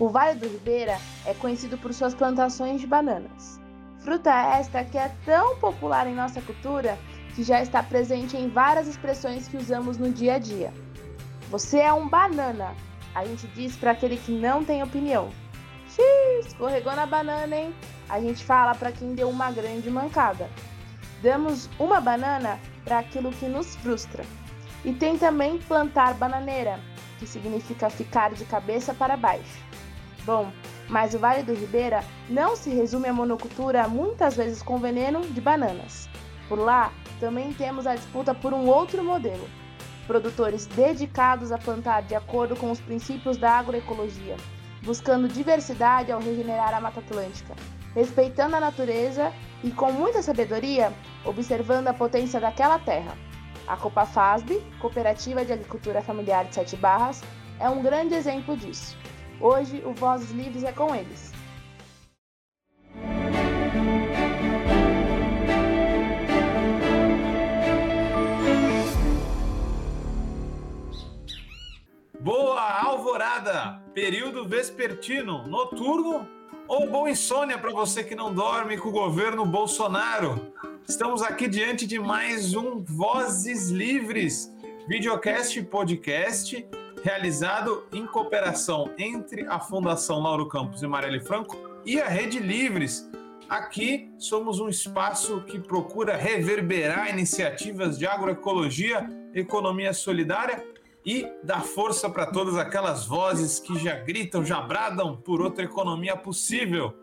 O Vale do Ribeira é conhecido por suas plantações de bananas. Fruta esta que é tão popular em nossa cultura que já está presente em várias expressões que usamos no dia a dia. Você é um banana, a gente diz para aquele que não tem opinião. Xiii, escorregou na banana, hein? A gente fala para quem deu uma grande mancada. Damos uma banana para aquilo que nos frustra. E tem também plantar bananeira, que significa ficar de cabeça para baixo. Bom, mas o Vale do Ribeira não se resume à monocultura, muitas vezes com veneno de bananas. Por lá, também temos a disputa por um outro modelo. Produtores dedicados a plantar de acordo com os princípios da agroecologia, buscando diversidade ao regenerar a Mata Atlântica, respeitando a natureza e, com muita sabedoria, observando a potência daquela terra. A Copafasb, Cooperativa de Agricultura Familiar de Sete Barras, é um grande exemplo disso. Hoje, o Vozes Livres é com eles. Boa alvorada! Período vespertino, noturno ou boa insônia para você que não dorme com o governo Bolsonaro. Estamos aqui diante de mais um Vozes Livres, videocast e podcast realizado em cooperação entre a Fundação Lauro Campos e Marielle Franco e a Rede Livres. Aqui somos um espaço que procura reverberar iniciativas de agroecologia, economia solidária e dar força para todas aquelas vozes que já gritam, já bradam por outra economia possível.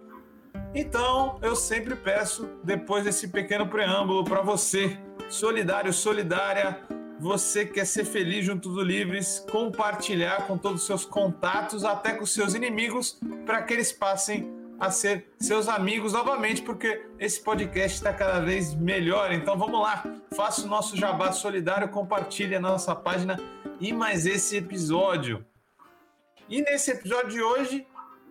Então, eu sempre peço, depois desse pequeno preâmbulo, para você, solidário, solidária, você quer ser feliz junto do Livres, compartilhar com todos os seus contatos, até com os seus inimigos, para que eles passem a ser seus amigos novamente, porque esse podcast está cada vez melhor. Então vamos lá, faça o nosso jabá solidário, compartilhe a nossa página e mais esse episódio. E nesse episódio de hoje,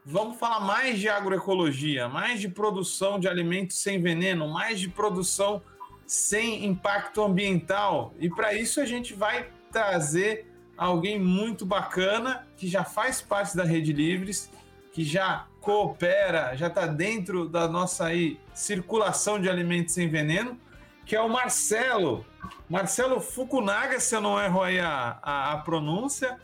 vamos falar mais de agroecologia, mais de produção de alimentos sem veneno, mais de produção sem impacto ambiental. E para isso a gente vai trazer alguém muito bacana que já faz parte da Rede Livres, que já coopera, já está dentro da nossa aí, circulação de alimentos sem veneno, que é o Marcelo. Marcelo Fukunaga, se eu não erro aí a, a, a pronúncia,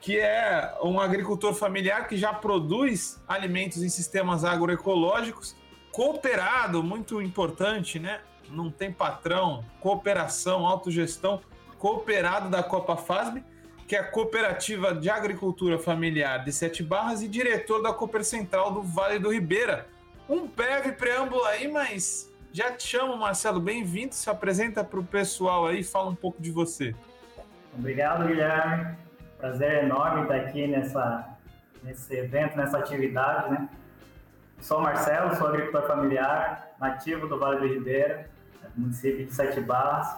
que é um agricultor familiar que já produz alimentos em sistemas agroecológicos, cooperado, muito importante, né? Não tem patrão, cooperação, autogestão, cooperado da Copa FASB, que é a Cooperativa de Agricultura Familiar de Sete Barras e diretor da Cooper Central do Vale do Ribeira. Um breve preâmbulo aí, mas já te chamo, Marcelo, bem-vindo, se apresenta para o pessoal aí, fala um pouco de você. Obrigado, Guilherme. Prazer enorme estar aqui nessa, nesse evento, nessa atividade, né? Sou Marcelo, sou agricultor familiar, nativo do Vale do Ribeira, município de Sete Barras,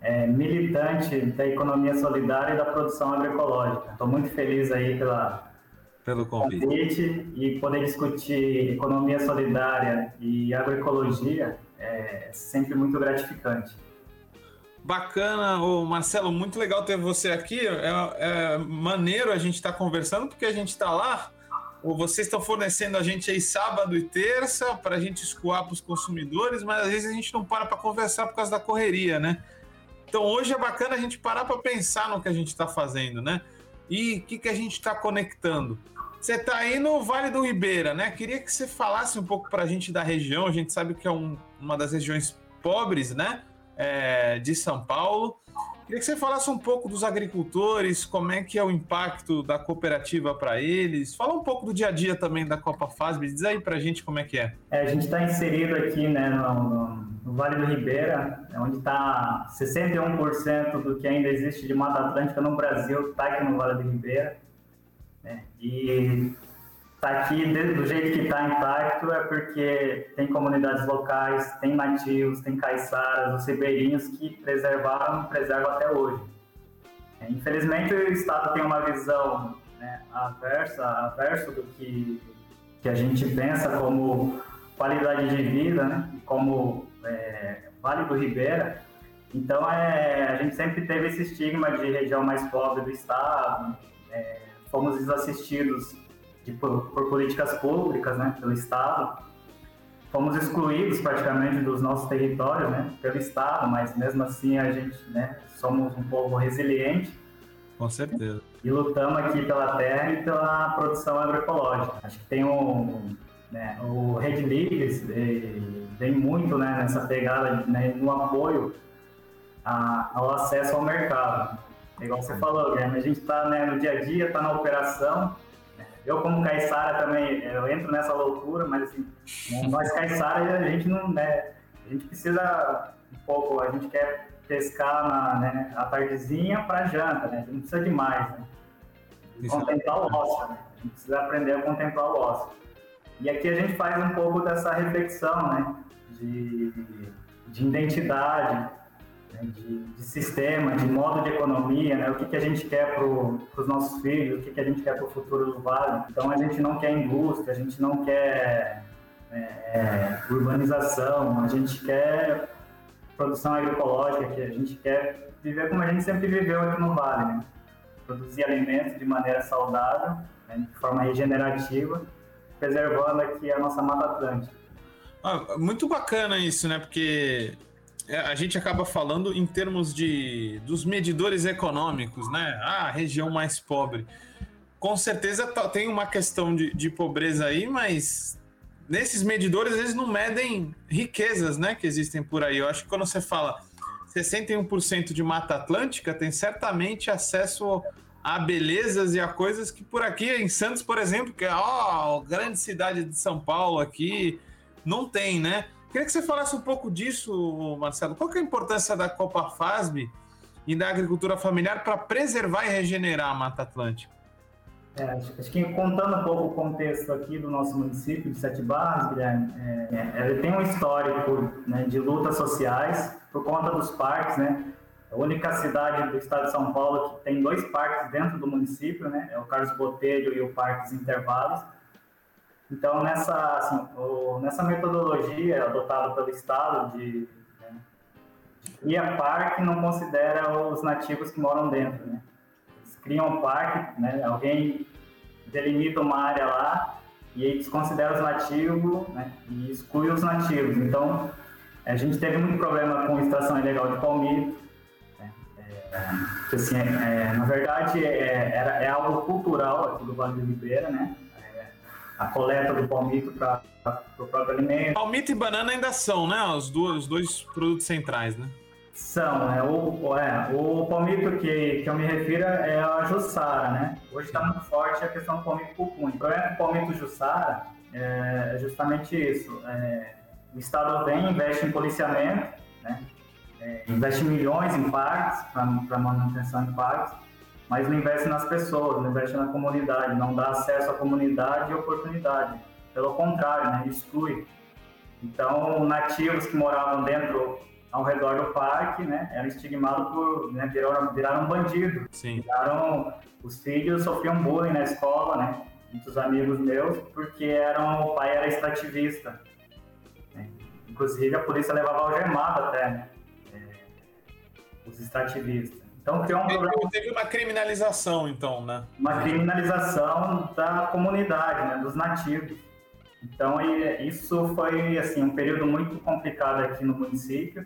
é, militante da economia solidária e da produção agroecológica. Estou muito feliz aí pela, pelo convite. convite. e poder discutir economia solidária e agroecologia é sempre muito gratificante. Bacana, ô Marcelo, muito legal ter você aqui. É, é maneiro a gente estar tá conversando porque a gente está lá vocês estão fornecendo a gente aí sábado e terça para a gente escoar para os consumidores, mas às vezes a gente não para para conversar por causa da correria, né? Então hoje é bacana a gente parar para pensar no que a gente está fazendo, né? E o que, que a gente está conectando. Você está aí no Vale do Ribeira, né? Queria que você falasse um pouco para a gente da região. A gente sabe que é um, uma das regiões pobres, né? É, de São Paulo. Queria que você falasse um pouco dos agricultores, como é que é o impacto da cooperativa para eles. Fala um pouco do dia a dia também da Copa Fasb, diz aí para a gente como é que é. é a gente está inserido aqui né, no, no, Vale do Ribeira, onde está 61% do que ainda existe de Mata Atlântica no Brasil, está aqui no Vale do Ribeira. Né? E está aqui do jeito que está intacto é porque tem comunidades locais, tem nativos, tem caiçaras, os ribeirinhos que preservaram e preservam até hoje. É, infelizmente, o Estado tem uma visão né, aversa, do que, que a gente pensa como qualidade de vida, né, como é, Vale do Ribeira. Então, é, a gente sempre teve esse estigma de região mais pobre do Estado, é, fomos desassistidos de, por, por, políticas públicas, né, pelo Estado. Fomos excluídos praticamente dos nossos territórios, né, pelo Estado, mas mesmo assim a gente, né, somos um povo resiliente. Com certeza. E lutamos aqui pela terra e pela produção agroecológica. Acho que tem um, né, o Red Livres eh, vem muito né, nessa pegada né, no apoio a, ao acesso ao mercado. É igual você falou, Guilherme, a gente está né, no dia a dia, está na operação. Eu, como caiçara, também eu entro nessa loucura, mas assim, nós caiçara, a gente não. Né, a gente precisa um pouco, a gente quer pescar na, né, a tardezinha para janta, né? A gente não precisa de mais, né? Contemplar o ócio, né? A gente precisa aprender a contemplar o ócio. E aqui a gente faz um pouco dessa reflexão, né? De, de identidade, né, de, de, sistema, de modo de economia, né, o que, que a gente quer para os nossos filhos, o que, que a gente quer para o futuro do Vale. Então a gente não quer indústria, a gente não quer é, é, urbanização, a gente quer produção agroecológica, que a gente quer viver como a gente sempre viveu aqui no Vale, né? produzir alimentos de maneira saudável, né, de forma regenerativa, preservando aqui a nossa Mata Atlântica. Ah, muito bacana isso, né? Porque a gente acaba falando em termos de dos medidores econômicos, né? Ah, a região mais pobre. Com certeza tem uma questão de, de pobreza aí, mas nesses medidores eles não medem riquezas, né? Que existem por aí. Eu acho que quando você fala 61% de Mata Atlântica, tem certamente acesso a belezas e a coisas que por aqui em Santos, por exemplo, que é a grande cidade de São Paulo aqui, não tem, né? Queria que você falasse um pouco disso, Marcelo. Qual é a importância da Copa FASB e da agricultura familiar para preservar e regenerar a Mata Atlântica? É, acho que contando um pouco o contexto aqui do nosso município de Sete Barras, Guilherme, é, é, ele tem um histórico né, de lutas sociais por conta dos parques, né? A única cidade do estado de São Paulo que tem dois parques dentro do município, né? É o Carlos Botelho e o Parques Intervalos. Então, nessa, assim, o, nessa metodologia adotada pelo Estado de, né, de parque não considera os nativos que moram dentro, né? Eles criam um parque, né? Alguém delimita uma área lá e aí desconsidera os nativos né? e exclui os nativos. Então, a gente teve muito problema com extração ilegal de palmito, né? é, assim, é, na verdade, é, é, é algo cultural aqui do Vale do Ribeira, né? A coleta do palmito para o próprio alimento. Palmito e banana ainda são, né? Os dois, os dois produtos centrais, né? São, né? O, é, o palmito que, que eu me refiro é a Jussara, né? Hoje está muito forte a questão do palmito pupunha. O problema do palmito Jussara é justamente isso. É, o Estado vem, investe em policiamento, né? É, investe milhões em parques, para manutenção de parques, mas não investe nas pessoas, não investe na comunidade, não dá acesso à comunidade e oportunidade. Pelo contrário, né, exclui. Então, nativos que moravam dentro, ao redor do parque, né, eram estigmados por, né, viraram, viraram bandido. Sim. Viraram, os filhos sofriam bullying na escola, né, muitos amigos meus, porque eram, o pai era extrativista. Né. Inclusive, a polícia levava algemado até, né, é, os extrativistas. Então criou um problema. Teve uma criminalização, então, né? Uma criminalização da comunidade, né, dos nativos. Então isso foi assim um período muito complicado aqui no município.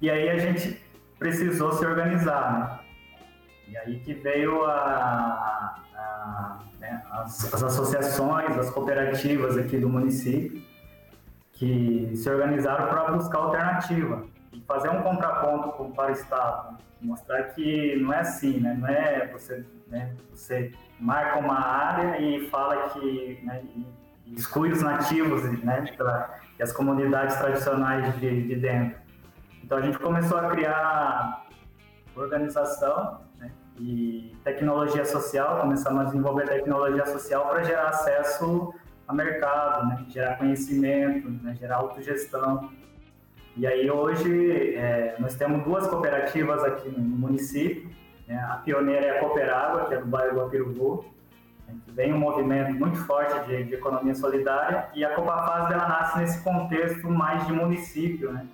E aí a gente precisou se organizar, né? E aí que veio a, a, né, as, as associações, as cooperativas aqui do município, que se organizaram para buscar alternativa e fazer um contraponto para o Estado mostrar que não é assim, né? Não é você, né? Você marca uma área e fala que né? e, exclui os nativos, né? e as comunidades tradicionais de, de dentro. Então a gente começou a criar organização né? e tecnologia social, começamos a desenvolver tecnologia social para gerar acesso ao mercado, né? gerar conhecimento, né? gerar autogestão. E aí hoje é, nós temos duas cooperativas aqui no município. Né? A pioneira é a Cooperágua, que é do bairro Guapirubu, né? que vem um movimento muito forte de, de economia solidária. E a Copafaz ela nasce nesse contexto mais de município, né?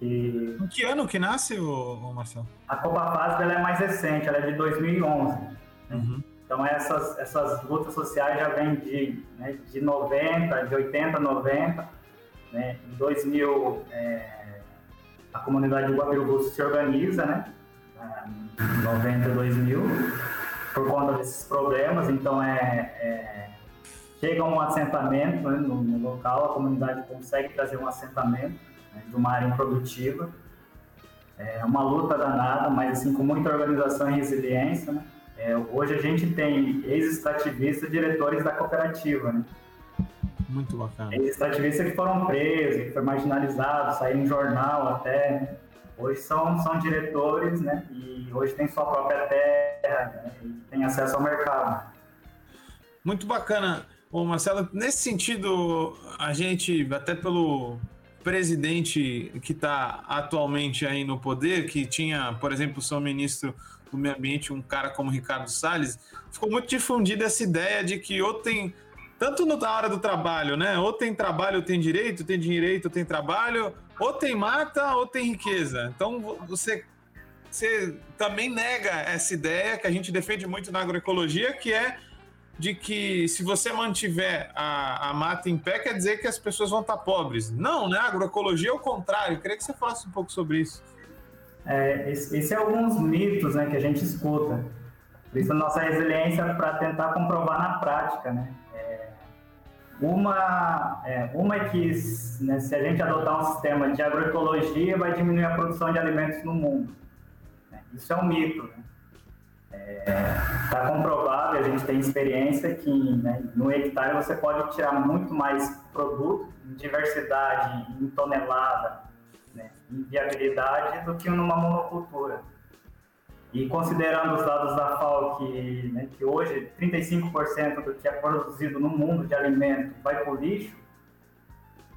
E... Em que ano que nasce, o Marcelo? A Copafaz ela é mais recente, ela é de 2011. Né? Uhum. Então essas, essas lutas sociais já vêm de, né, de 90, de 80, 90. Né? Em 2000, é, a comunidade do Guapirubu se organiza, né? Em 90, 2000, por conta desses problemas. Então é, é chega um assentamento né, no, no, local, a comunidade consegue trazer um assentamento né, de uma área improdutiva. É uma luta danada, mas assim com muita organização e resiliência, né? É, hoje a gente tem ex-extrativistas diretores da cooperativa, né? Muito bacana. Ex-extrativistas que foram presos, que foram marginalizados, saíram jornal até. Hoje são, são diretores, né? E hoje tem sua própria terra né? e tem acesso ao mercado. Muito bacana. Bom, Marcelo, nesse sentido, a gente, até pelo presidente que está atualmente aí no poder, que tinha, por exemplo, o seu ministro do meio ambiente, um cara como Ricardo Salles, ficou muito difundida essa ideia de que ou tem, tanto na hora do trabalho, né? Ou tem trabalho, ou tem direito, tem direito, tem trabalho, ou tem mata, ou tem riqueza. Então você, você também nega essa ideia que a gente defende muito na agroecologia, que é de que se você mantiver a, a mata em pé, quer dizer que as pessoas vão estar pobres. Não, né? A agroecologia é o contrário. Eu queria que você falasse um pouco sobre isso. É, esse, esse é alguns mitos né, que a gente escuta. Por isso nossa resiliência para tentar comprovar na prática. Né? É, uma, é, uma é que né, se a gente adotar um sistema de agroecologia, vai diminuir a produção de alimentos no mundo. Né? Isso é um mito. Está né? é, tá comprovado, a gente tem experiência que né, no hectare você pode tirar muito mais produto, em diversidade, em tonelada, viabilidade do que numa monocultura. E considerando os dados da FAO, que, né, que hoje 35% do que é produzido no mundo de alimento vai para o lixo,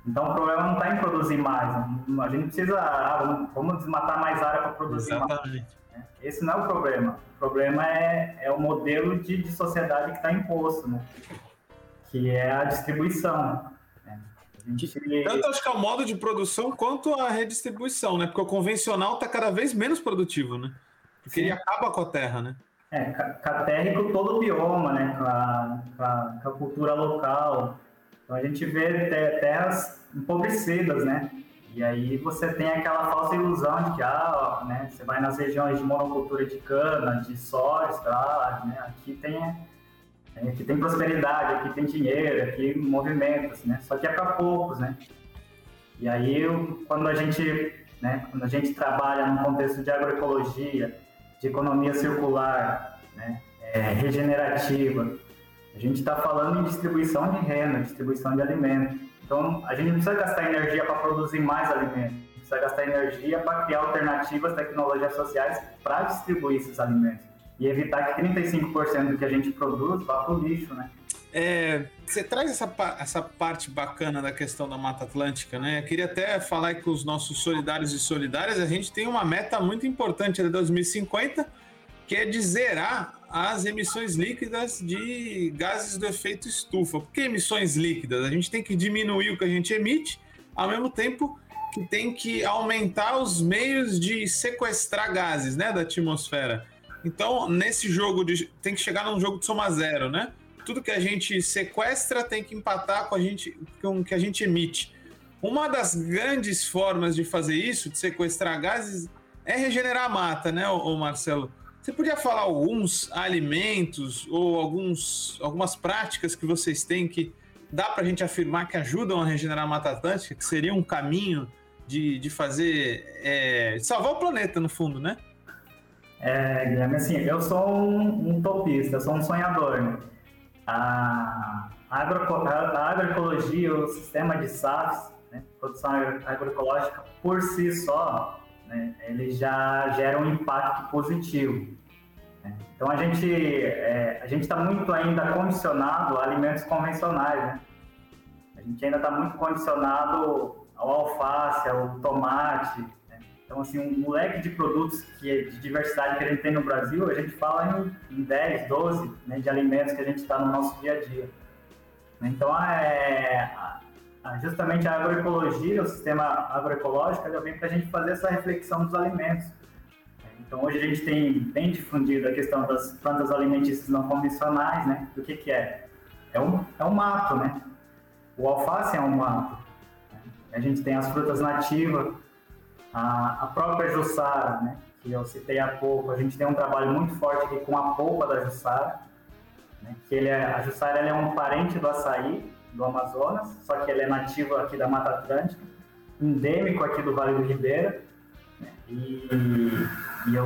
então o problema não está em produzir mais. A gente precisa, ah, vamos desmatar mais área para produzir Exatamente. mais. Né? Esse não é o problema. O problema é, é o modelo de, de sociedade que está imposto, né? que é a distribuição. Tanto acho que é o modo de produção quanto a redistribuição, né? Porque o convencional está cada vez menos produtivo, né? Porque Sim. ele acaba com a terra, né? É, com a terra e com todo o bioma, né? Com a, com a, com a cultura local. Então a gente vê terras empobrecidas, né? E aí você tem aquela falsa ilusão de que ah, né, você vai nas regiões de monocultura de cana, de soja, né? aqui tem Aqui tem prosperidade, aqui tem dinheiro, aqui movimentos, né? Só que é para poucos, né? E aí, quando a gente, né, quando a gente trabalha no contexto de agroecologia, de economia circular, né, é, regenerativa, a gente está falando em distribuição de renda, distribuição de alimentos. Então, a gente não precisa gastar energia para produzir mais alimentos, precisa gastar energia para criar alternativas, tecnologias sociais para distribuir esses alimentos e evitar que 35% do que a gente produz vá para o lixo, né? É, você traz essa, essa parte bacana da questão da Mata Atlântica, né? Eu queria até falar com os nossos solidários e solidárias, a gente tem uma meta muito importante de 2050, que é de zerar as emissões líquidas de gases do efeito estufa. Por que emissões líquidas? A gente tem que diminuir o que a gente emite, ao mesmo tempo que tem que aumentar os meios de sequestrar gases né, da atmosfera. Então, nesse jogo, de, tem que chegar num jogo de soma zero, né? Tudo que a gente sequestra tem que empatar com, a gente, com o que a gente emite. Uma das grandes formas de fazer isso, de sequestrar gases, é regenerar a mata, né, ô Marcelo? Você podia falar alguns alimentos ou alguns, algumas práticas que vocês têm que dá para a gente afirmar que ajudam a regenerar a Mata Atlântica, que seria um caminho de, de fazer. É, salvar o planeta, no fundo, né? É, Guilherme, assim, eu sou um, um topista, sou um sonhador. Né? A, agro, a, agroecologia, o sistema de SAFs, né, produção agroecológica, por si só, né, ele já gera um impacto positivo. Né? Então a gente é, a gente está muito ainda condicionado a alimentos convencionais, né? A gente ainda está muito condicionado ao alface, ao tomate, então, assim, um leque de produtos que, é de diversidade que a gente tem no Brasil, a gente fala em, em 10, 12 né, de alimentos que a gente está no nosso dia a dia. Então, é, justamente a agroecologia, o sistema agroecológico, já vem para a gente fazer essa reflexão dos alimentos. Então, hoje a gente tem bem difundido a questão das plantas alimentícias não convencionais, né? O que, que é? É um, é um mato, né? O alface é um mato. A gente tem as frutas nativas, a, a própria jussara, né? Que eu citei há pouco. A gente tem um trabalho muito forte aqui com a polpa da jussara, né? que ele é, a jussara é um parente do açaí, do Amazonas, só que ele é nativo aqui da Mata Atlântica, endêmico aqui do Vale do Ribeira. Né? E, e, eu...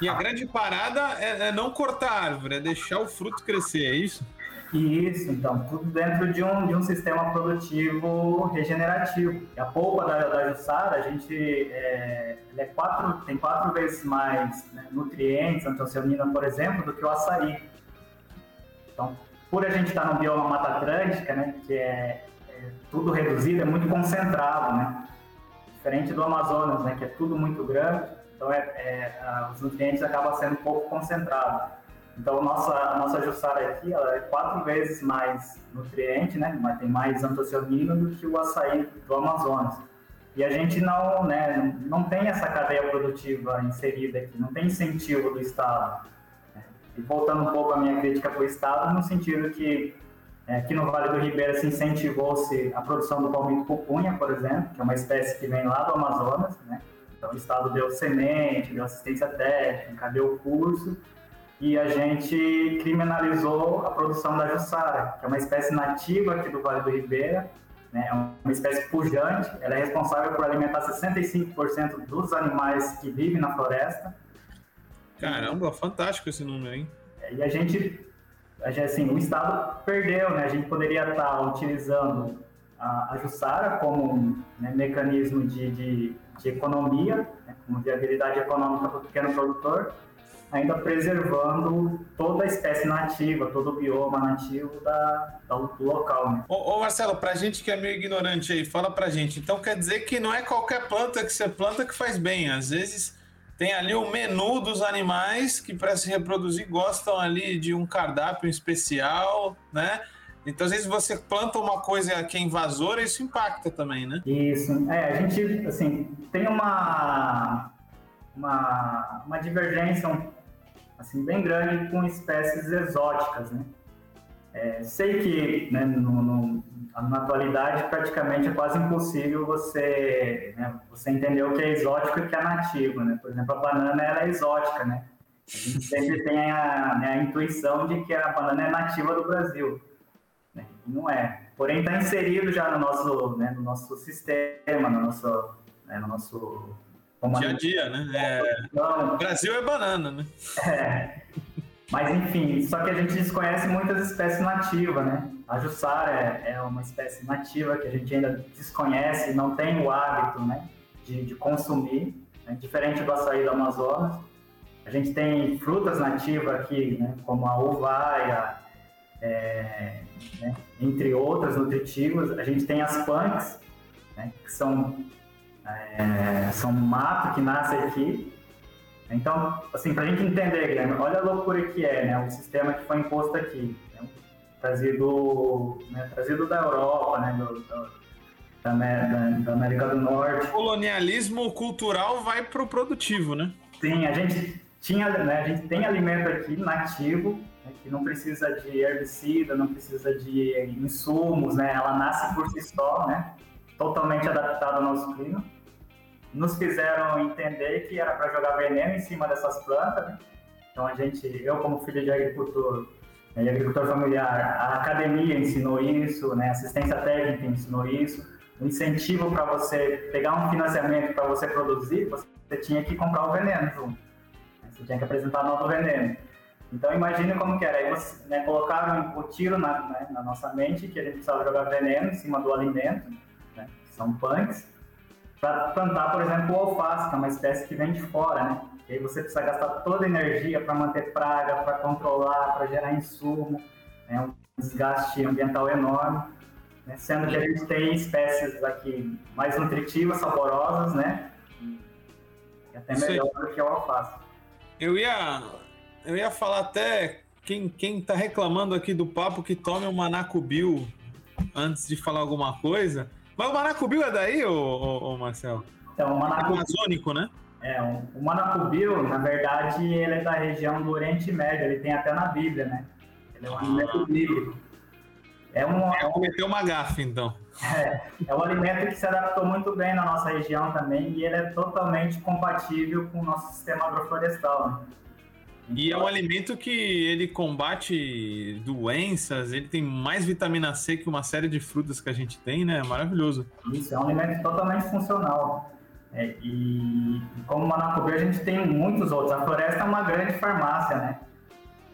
e a grande parada é, é não cortar a árvore, é deixar o fruto crescer, é isso? Isso, então, tudo dentro de um, de um sistema produtivo regenerativo. A polpa da, da Jussara, a gente é, é quatro, tem quatro vezes mais né, nutrientes, antocianina, por exemplo, do que o açaí. Então, por a gente estar no bioma Mata Atlântica, né, que é, é tudo reduzido, é muito concentrado, né? Diferente do Amazonas, né, que é tudo muito grande, então é, é, os nutrientes acabam sendo pouco concentrados. Então, nossa, a nossa Jussara aqui, ela é quatro vezes mais nutriente, né? Mas tem mais antocianina do que o açaí do Amazonas. E a gente não, né, não tem essa cadeia produtiva inserida aqui, não tem incentivo do Estado. E voltando um pouco à minha crítica para o Estado, no sentido que é, aqui no Vale do Ribeira se incentivou-se a produção do palmito pupunha, por exemplo, que é uma espécie que vem lá do Amazonas, né? Então o Estado deu semente, deu assistência técnica, deu curso, e a gente criminalizou a produção da jussara, que é uma espécie nativa aqui do Vale do Ribeira, né? é uma espécie pujante, ela é responsável por alimentar 65% dos animais que vivem na floresta, Caramba, fantástico esse número, hein? E a gente, assim, o Estado perdeu, né? A gente poderia estar utilizando a, a Jussara como né, mecanismo de, de, de economia, né, como viabilidade econômica para o pequeno produtor, ainda preservando toda a espécie nativa, todo o bioma nativo da, da do local. Né? Ô, ô Marcelo, para gente que é meio ignorante aí, fala para gente. Então quer dizer que não é qualquer planta que você planta que faz bem. Às vezes tem ali o menu dos animais que para se reproduzir gostam ali de um cardápio especial, né? Então, às vezes você planta uma coisa que é invasora, isso impacta também, né? Isso. É, a gente, assim, tem uma, uma, uma divergência, assim, bem grande com espécies exóticas, né? É, sei que né, no, no, na atualidade praticamente é quase impossível você, né, você entender o que é exótico e o que é nativo. Né? Por exemplo, a banana ela é exótica, né? A gente sempre tem a, né, a intuição de que a banana é nativa do Brasil. Não é. Porém, está inserido já no nosso, né, no nosso sistema, no nosso, né, no nosso dia a dia, né? É... Então, o Brasil é banana, né? É. Mas enfim, só que a gente desconhece muitas espécies nativas, né? A Jussara é, é uma espécie nativa que a gente ainda desconhece, não tem o hábito né, de, de consumir, né? diferente do açaí do Amazonas. A gente tem frutas nativas aqui, né, como a uvaia, é, né, entre outras nutritivas. A gente tem as punks, né, que são, é, são mato que nasce aqui, então, assim, para a gente entender, Guilherme, olha a loucura que é, né? O sistema que foi imposto aqui, né? trazido, né? trazido da Europa, né? Do, do, da, da, América do Norte. O colonialismo cultural vai para o produtivo, né? Sim, a gente tinha, né? A gente tem alimento aqui nativo, né? que não precisa de herbicida, não precisa de insumos, né? Ela nasce por si só, né? Totalmente adaptada ao nosso clima nos fizeram entender que era para jogar veneno em cima dessas plantas. Né? Então a gente, eu como filho de agricultor, né, de agricultor familiar, a academia ensinou isso, né? assistência técnica ensinou isso, o incentivo para você pegar um financiamento para você produzir, você tinha que comprar o veneno junto. Né? Você tinha que apresentar do veneno. Então imagine como que era. Aí você, né, colocaram o tiro na, né, na, nossa mente que a gente precisava jogar veneno em cima do alimento, né, que são punks, para plantar, por exemplo, o alface, que é uma espécie que vem de fora, né? E aí você precisa gastar toda a energia para manter praga, para controlar, para gerar insumo, é um desgaste ambiental enorme. Né? Sendo que a gente tem espécies aqui mais nutritivas, saborosas, né? E até melhor do que o alface. Eu ia, eu ia falar até quem quem está reclamando aqui do papo que tome um Manacubil antes de falar alguma coisa. Mas o Maracubiu é daí, ô, ô, ô Marcelo? Então, o Manacubiu... É amazônico, né? É, o Manacubio, na verdade, ele é da região do Oriente Médio, ele tem até na Bíblia, né? Ele é um alimento bíblico. É um. É, cometeu uma gafe, então. É, é um alimento que se adaptou muito bem na nossa região também e ele é totalmente compatível com o nosso sistema agroflorestal. Né? E é um alimento que ele combate doenças, ele tem mais vitamina C que uma série de frutas que a gente tem, né? Maravilhoso. Isso, é um alimento totalmente funcional. É, e como Manacubê a gente tem muitos outros. A floresta é uma grande farmácia, né?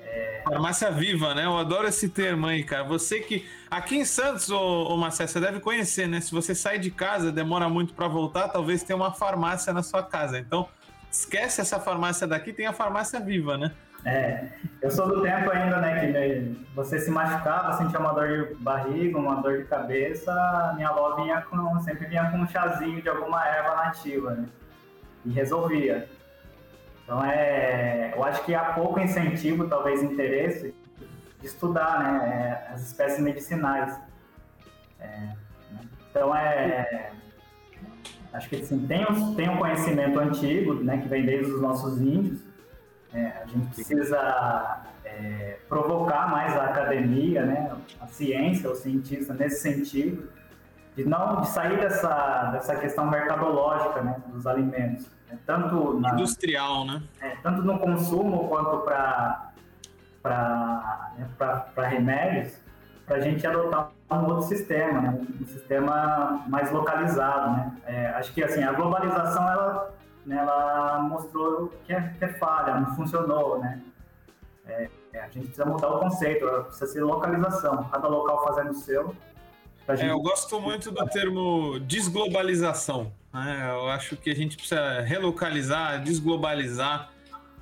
É... Farmácia viva, né? Eu adoro esse termo aí, cara. Você que. Aqui em Santos, ô, ô Marcelo, você deve conhecer, né? Se você sai de casa, demora muito para voltar, talvez tenha uma farmácia na sua casa. Então, esquece essa farmácia daqui, tem a farmácia viva, né? É, eu sou do tempo ainda, né, que você se machucava, sentia uma dor de barriga, uma dor de cabeça, minha avó vinha com, sempre vinha com um chazinho de alguma erva nativa, né, e resolvia. Então, é, eu acho que há pouco incentivo, talvez interesse, de estudar, né, as espécies medicinais. É, né? Então, é, acho que assim, tem, um, tem um conhecimento antigo, né, que vem desde os nossos índios, é, a gente precisa é, provocar mais a academia, né, a ciência, o cientista nesse sentido, de não de sair dessa, dessa questão mercadológica né, dos alimentos, né, tanto na, industrial, né? É, tanto no consumo quanto para para né, remédios, para a gente adotar um outro sistema, né, um sistema mais localizado, né? É, acho que assim a globalização ela né, ela mostrou que é, que é falha, não funcionou, né? É, é, a gente precisa mudar o conceito, precisa ser localização, cada local fazendo o seu. Gente... É, eu gosto muito do termo desglobalização. Né? Eu acho que a gente precisa relocalizar, desglobalizar,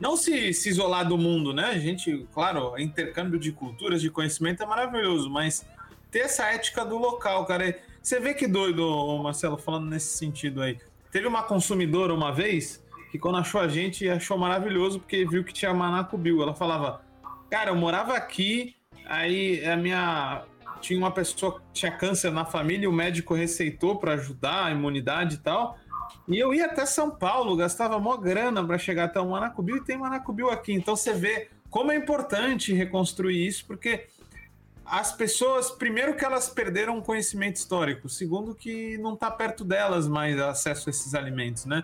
não se, se isolar do mundo, né? A gente, claro, intercâmbio de culturas, de conhecimento é maravilhoso, mas ter essa ética do local, cara. Você vê que doido, Marcelo, falando nesse sentido aí. Teve uma consumidora uma vez que quando achou a gente achou maravilhoso porque viu que tinha Manacubil. Ela falava, cara, eu morava aqui, aí a minha tinha uma pessoa que tinha câncer na família, o médico receitou para ajudar a imunidade e tal. E eu ia até São Paulo, gastava mó grana para chegar até o Manacubil e tem Manacubil aqui. Então você vê como é importante reconstruir isso, porque as pessoas, primeiro que elas perderam conhecimento histórico, segundo que não está perto delas mais acesso a esses alimentos, né?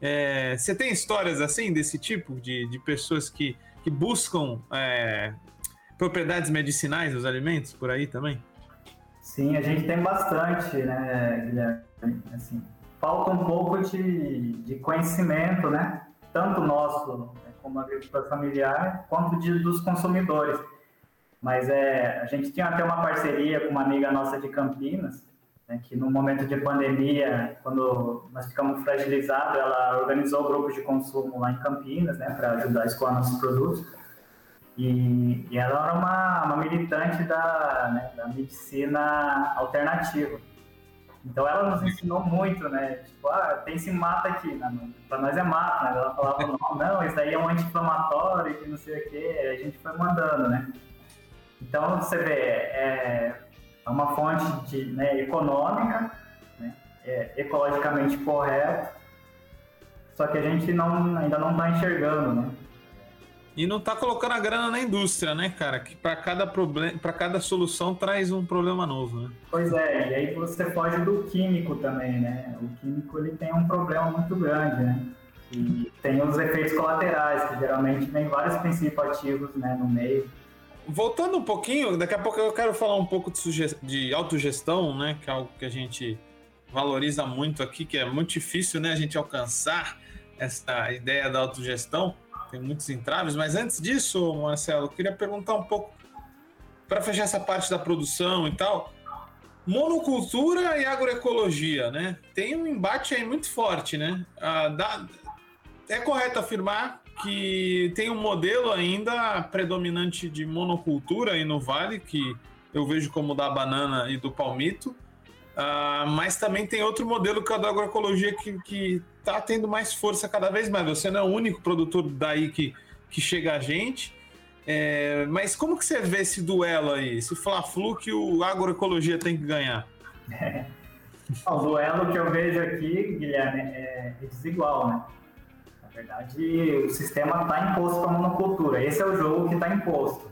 É, você tem histórias assim desse tipo de, de pessoas que, que buscam é, propriedades medicinais dos alimentos por aí também? Sim, a gente tem bastante, né, Guilherme? Assim, falta um pouco de, de conhecimento, né? Tanto nosso né, como agricultor familiar, quanto de, dos consumidores mas é, a gente tinha até uma parceria com uma amiga nossa de Campinas, né, que no momento de pandemia, quando nós ficamos fragilizados, ela organizou o grupo de consumo lá em Campinas, né, para ajudar a escoar nossos produtos. E, e, ela era uma, uma militante da, né, da medicina alternativa. Então ela nos ensinou muito, né? Tipo, ah, tem esse mata aqui. Para nós é mata, né? Ela falava, não, não, isso daí é um anti-inflamatório, que não sei o quê. A gente foi mandando, né? Então, você vê, é, é uma fonte de, né, econômica, né, é ecologicamente correta, só que a gente não, ainda não está enxergando, né? E não está colocando a grana na indústria, né, cara? Que para cada problema, para cada solução traz um problema novo, né? Pois é, e aí você foge do químico também, né? O químico ele tem um problema muito grande, né? E tem os efeitos colaterais, que geralmente vem vários princípios ativos né, no meio voltando um pouquinho, daqui a pouco eu quero falar um pouco de, de autogestão, né? Que é algo que a gente valoriza muito aqui, que é muito difícil, né? A gente alcançar essa ideia da autogestão. Tem muitos entraves, mas antes disso, Marcelo, eu queria perguntar um pouco para fechar essa parte da produção e tal. Monocultura e agroecologia, né? Tem um embate aí muito forte, né? Ah, dá, é correto afirmar que tem um modelo ainda predominante de monocultura aí no Vale, que eu vejo como da banana e do palmito, uh, mas também tem outro modelo que é o da agroecologia que está tendo mais força cada vez mais. Você não é o único produtor daí que, que chega a gente. É, mas como que você vê esse duelo aí, esse fla-flu que o agroecologia tem que ganhar? É. O duelo que eu vejo aqui, Guilherme, é desigual, né? Na verdade, o sistema está imposto para a monocultura. Esse é o jogo que está imposto.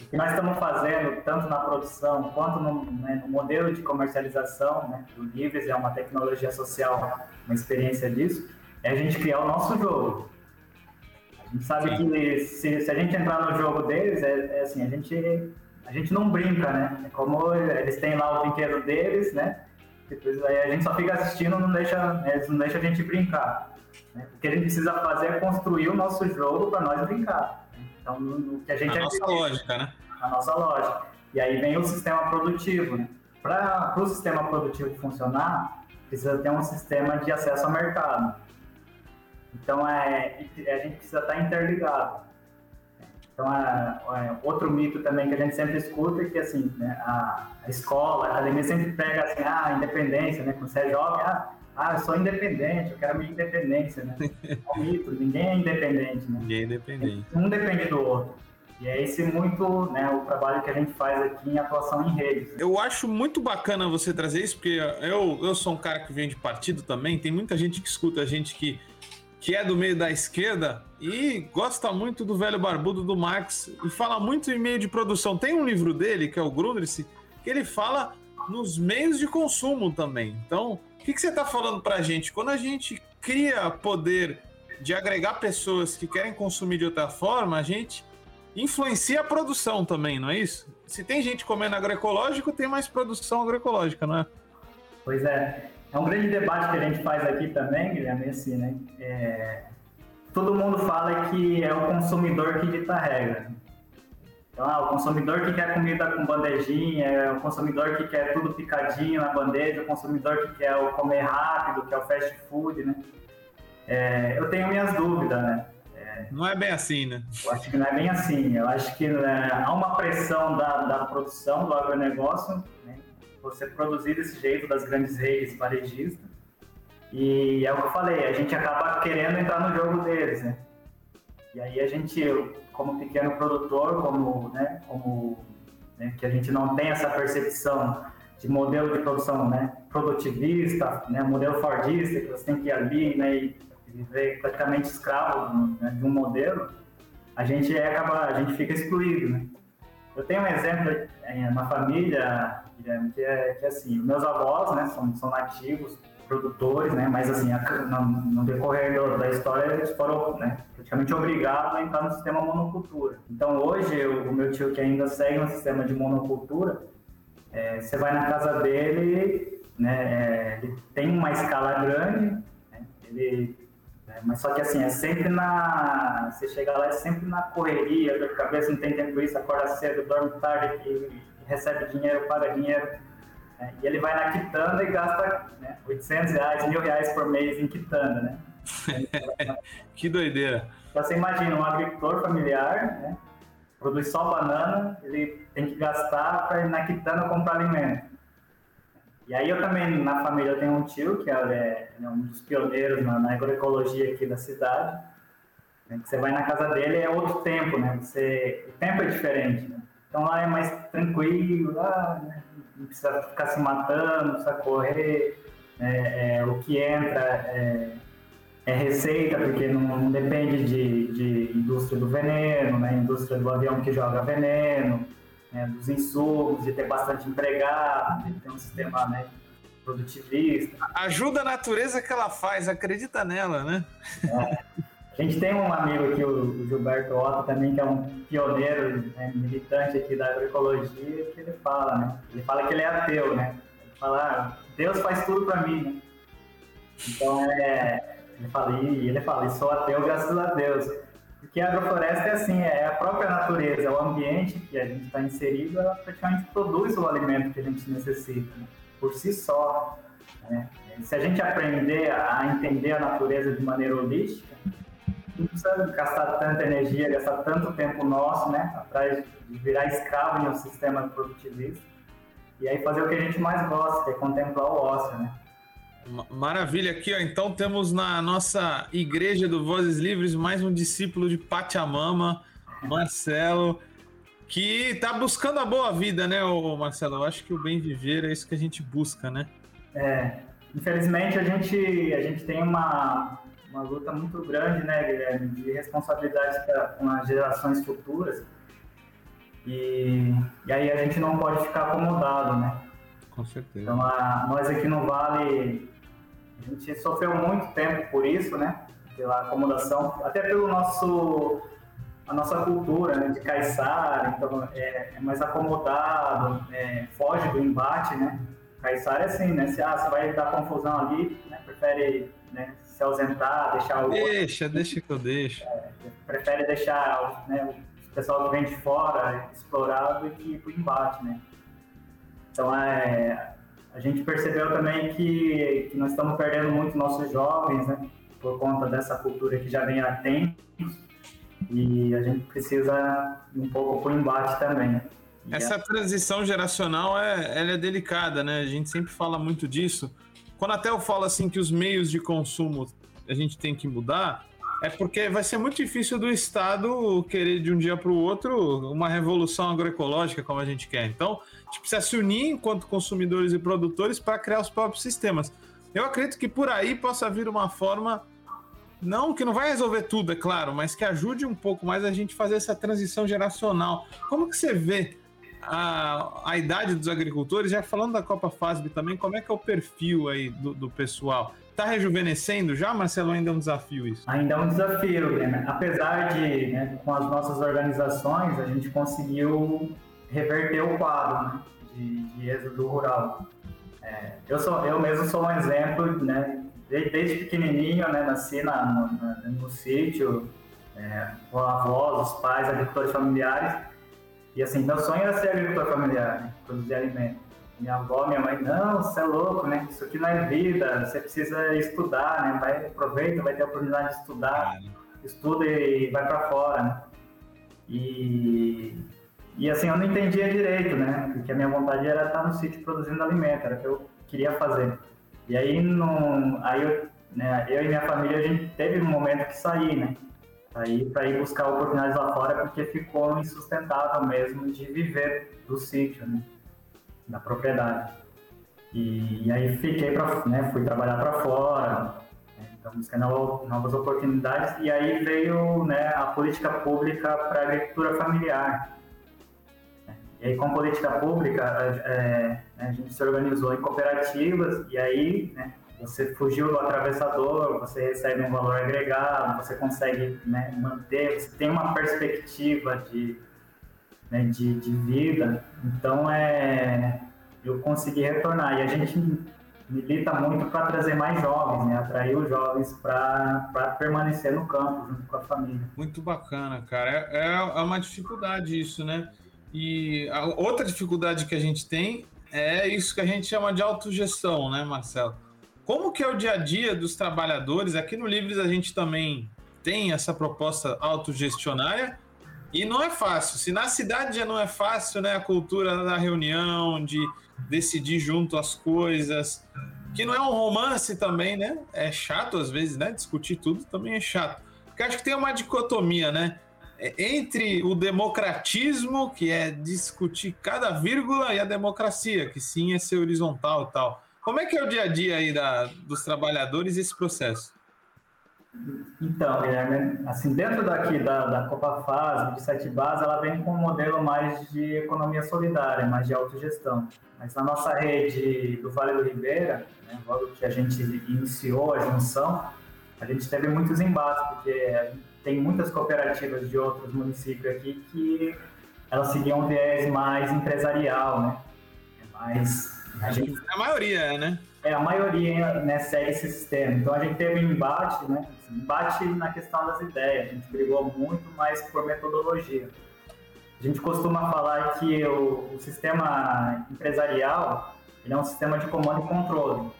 O que nós estamos fazendo, tanto na produção quanto no, né, no modelo de comercialização né, do Livres, é uma tecnologia social, uma experiência disso, é a gente criar o nosso jogo. A gente sabe Sim. que se, se, a gente entrar no jogo deles, é, é, assim, a gente, a gente não brinca, né? É como eles têm lá o brinquedo deles, né? Depois aí a gente só fica assistindo, não deixa, eles não deixam a gente brincar. Né? O que a gente precisa fazer é construir o nosso jogo para nós brincar. Então, o que a gente a nossa lógica, né? A nossa lógica. E aí vem o sistema produtivo. Né? Para o sistema produtivo funcionar, precisa ter um sistema de acesso ao mercado. Então, é, a gente precisa estar interligado. Então, é, é, outro mito também que a gente sempre escuta é que, assim, né, a, a, escola, a academia sempre pega, assim, ah, independência, né? Quando você é jovem, ah, ah, eu sou independente, eu quero minha independência, né? É um mito, ninguém é independente, né? Ninguém é independente. Um depende do outro. E é esse muito né, o trabalho que a gente faz aqui em atuação em redes. Eu acho muito bacana você trazer isso, porque eu, eu sou um cara que vem de partido também, tem muita gente que escuta a gente que que é do meio da esquerda e gosta muito do velho barbudo do Marx e fala muito em meio de produção. Tem um livro dele, que é o Grundrisse, que ele fala nos meios de consumo também. Então, o que, que você está falando para a gente? Quando a gente cria poder de agregar pessoas que querem consumir de outra forma, a gente influencia a produção também, não é isso? Se tem gente comendo agroecológico, tem mais produção agroecológica, não é? Pois é. É um grande debate que a gente faz aqui também, Guilherme, assim, né? É, todo mundo fala que é o consumidor que dita a regra. Então, ah, o consumidor que quer comida com bandejinha, é o consumidor que quer tudo picadinho na bandeja, o consumidor que quer o comer rápido, que é o fast food, né? É, eu tenho minhas dúvidas, né? É, não é bem assim, né? Eu acho que não é bem assim. Eu acho que né, há uma pressão da, da produção do agronegócio você produzir desse jeito das grandes redes varejistas. E é o que eu falei, a gente acaba querendo entrar no jogo deles, né? E aí a gente, como pequeno produtor, como, né, como né, que a gente não tem essa percepção de modelo de produção né, produtivista, né, modelo fordista, que você tem que ir ali né, e viver praticamente escravo né, de um modelo, a gente acaba, a gente fica excluído, né? Eu tenho um exemplo na família, Guilherme, que é, que é assim, meus avós, né, são, são nativos, produtores, né, mas assim, no, decorrer da história eles foram né, praticamente obrigados a entrar no sistema monocultura. Então hoje o, meu tio que ainda segue no sistema de monocultura, é, você vai na casa dele, né, é, ele tem uma escala grande, né, ele né? Mas só que assim, é sempre na. Você chega lá, é sempre na correria, a cabeça não tem tempo isso, acorda cedo, dorme tarde, recebe dinheiro, paga dinheiro. Né? E ele vai na quitanda e gasta né, 800 reais, mil reais por mês em quitanda, né? que doideira. Então você imagina um agricultor familiar, né? Produz só banana, ele tem que gastar para ir na quitanda comprar alimento. E aí eu também, na família, eu tenho um tio, que é, é um dos pioneiros na, na, agroecologia aqui da cidade. Né? Que você vai na casa dele é outro tempo, né? Você, o tempo é diferente, né? Então lá é mais tranquilo, lá, né? Não precisa ficar se matando, não precisa correr. É, é, o que entra é, é receita, porque não, não depende de, de, indústria do veneno, né? indústria do avião que joga veneno né, dos insumos, de ter bastante empregado, de ter um sistema né, produtivista. Ajuda a natureza que ela faz, acredita nela, né? É. A gente tem um amigo aqui, o Gilberto Otto, também, que é um pioneiro, né, militante aqui da agroecologia, que ele fala, né? Ele fala que ele é ateu, né? Ele fala, ah, Deus faz tudo para mim, né? Então, é, ele fala, e ele fala, sou ateu graças a Deus. Porque a agrofloresta é assim, é a própria natureza, é o ambiente que a gente está inserido, ela praticamente produz o alimento que a gente necessita, né? por si só. Né? Se a gente aprender a entender a natureza de maneira holística, não precisa gastar tanta energia, gastar tanto tempo nosso, né, atrás de virar escravo em um sistema produtivista, e aí fazer o que a gente mais gosta, que é contemplar o ócio, né? Maravilha, aqui ó, então temos na nossa igreja do Vozes Livres mais um discípulo de Pachamama, Marcelo, que está buscando a boa vida, né, Marcelo? Eu acho que o bem viver é isso que a gente busca, né? É, infelizmente a gente, a gente tem uma, uma luta muito grande, né, Guilherme, de responsabilidade com as gerações futuras. E, e aí a gente não pode ficar acomodado, né? Com certeza. Então, a, nós aqui no Vale, a gente sofreu muito tempo por isso, né? Pela acomodação, até pelo nosso a nossa cultura né, de caiçara, então é, é mais acomodado, é, foge do embate, né? Caiçara é assim, né? Se ah, você vai dar confusão ali, né? prefere né, se ausentar, deixar o. Deixa, deixa que eu deixo. É, prefere deixar né, o pessoal que vem de fora explorar do que ir pro embate, né? Então, é, a gente percebeu também que, que nós estamos perdendo muito nossos jovens, né? Por conta dessa cultura que já vem há tempos e a gente precisa ir um pouco para o embate também. Essa transição geracional é, ela é delicada, né? A gente sempre fala muito disso. Quando até eu falo assim que os meios de consumo a gente tem que mudar, é porque vai ser muito difícil do Estado querer de um dia para o outro uma revolução agroecológica como a gente quer. Então, a gente precisa se unir enquanto consumidores e produtores para criar os próprios sistemas. Eu acredito que por aí possa vir uma forma não, que não vai resolver tudo, é claro, mas que ajude um pouco mais a gente fazer essa transição geracional. Como que você vê a, a idade dos agricultores? Já falando da Copa FASB também, como é que é o perfil aí do, do pessoal? Está rejuvenescendo já, Marcelo? Ainda é um desafio isso? Ainda é um desafio, né? apesar de, né, com as nossas organizações, a gente conseguiu reverter o quadro né, de, de êxodo rural. É, eu, sou, eu mesmo sou um exemplo né, desde pequenininho, né, nasci na, no, no sítio, é, com avós, os pais, agricultores familiares. E assim, meu sonho era ser agricultor familiar, né, produzir alimento. Minha avó, minha mãe, não, você é louco, né? Isso aqui não é vida, você precisa estudar, né? Vai, aproveita, vai ter a oportunidade de estudar, estuda e vai para fora, né? E, e assim, eu não entendia direito, né? Porque a minha vontade era estar no sítio produzindo alimento, era o que eu queria fazer. E aí, no, aí eu, né, eu e minha família, a gente teve um momento que sair, né? Aí para ir buscar oportunidades lá fora, porque ficou insustentável mesmo de viver do sítio, né? Da propriedade. E, e aí fiquei para, né? Fui trabalhar para fora, né, então buscando novas oportunidades. E aí veio, né? A política pública para agricultura familiar e aí, com política pública, é, a gente se organizou em cooperativas e aí né, você fugiu do atravessador, você recebe um valor agregado, você consegue né, manter, você tem uma perspectiva de, né, de, de, vida. Então, é, eu consegui retornar. E a gente milita muito para trazer mais jovens, né, atrair os jovens para permanecer no campo junto com a família. Muito bacana, cara. É, é, é uma dificuldade isso, né? E outra dificuldade que a gente tem é isso que a gente chama de autogestão, né, Marcelo? Como que é o dia a dia dos trabalhadores? Aqui no Livres a gente também tem essa proposta autogestionária e não é fácil. Se na cidade já não é fácil, né, a cultura da reunião, de decidir junto as coisas, que não é um romance também, né? É chato às vezes, né? Discutir tudo também é chato. Porque acho que tem uma dicotomia, né? É, entre o democratismo, que é discutir cada vírgula, e a democracia, que sim é ser horizontal e tal. Como é que é o dia a dia aí da, dos trabalhadores esse processo? Então, Guilherme, assim, dentro daqui da, da Copa Fase, de Sete Bases, ela vem com um modelo mais de economia solidária, mais de autogestão. Mas na nossa rede do Vale do Ribeira, né, logo que a gente iniciou a junção, a gente teve muitos embates, porque tem muitas cooperativas de outros municípios aqui que elas seguiam um viés mais empresarial, né? É mais a, gente, a maioria, né? É, a maioria né, segue esse sistema. Então a gente teve um embate, né? Embate na questão das ideias. A gente brigou muito, mas por metodologia. A gente costuma falar que o, o sistema empresarial ele é um sistema de comando e controle.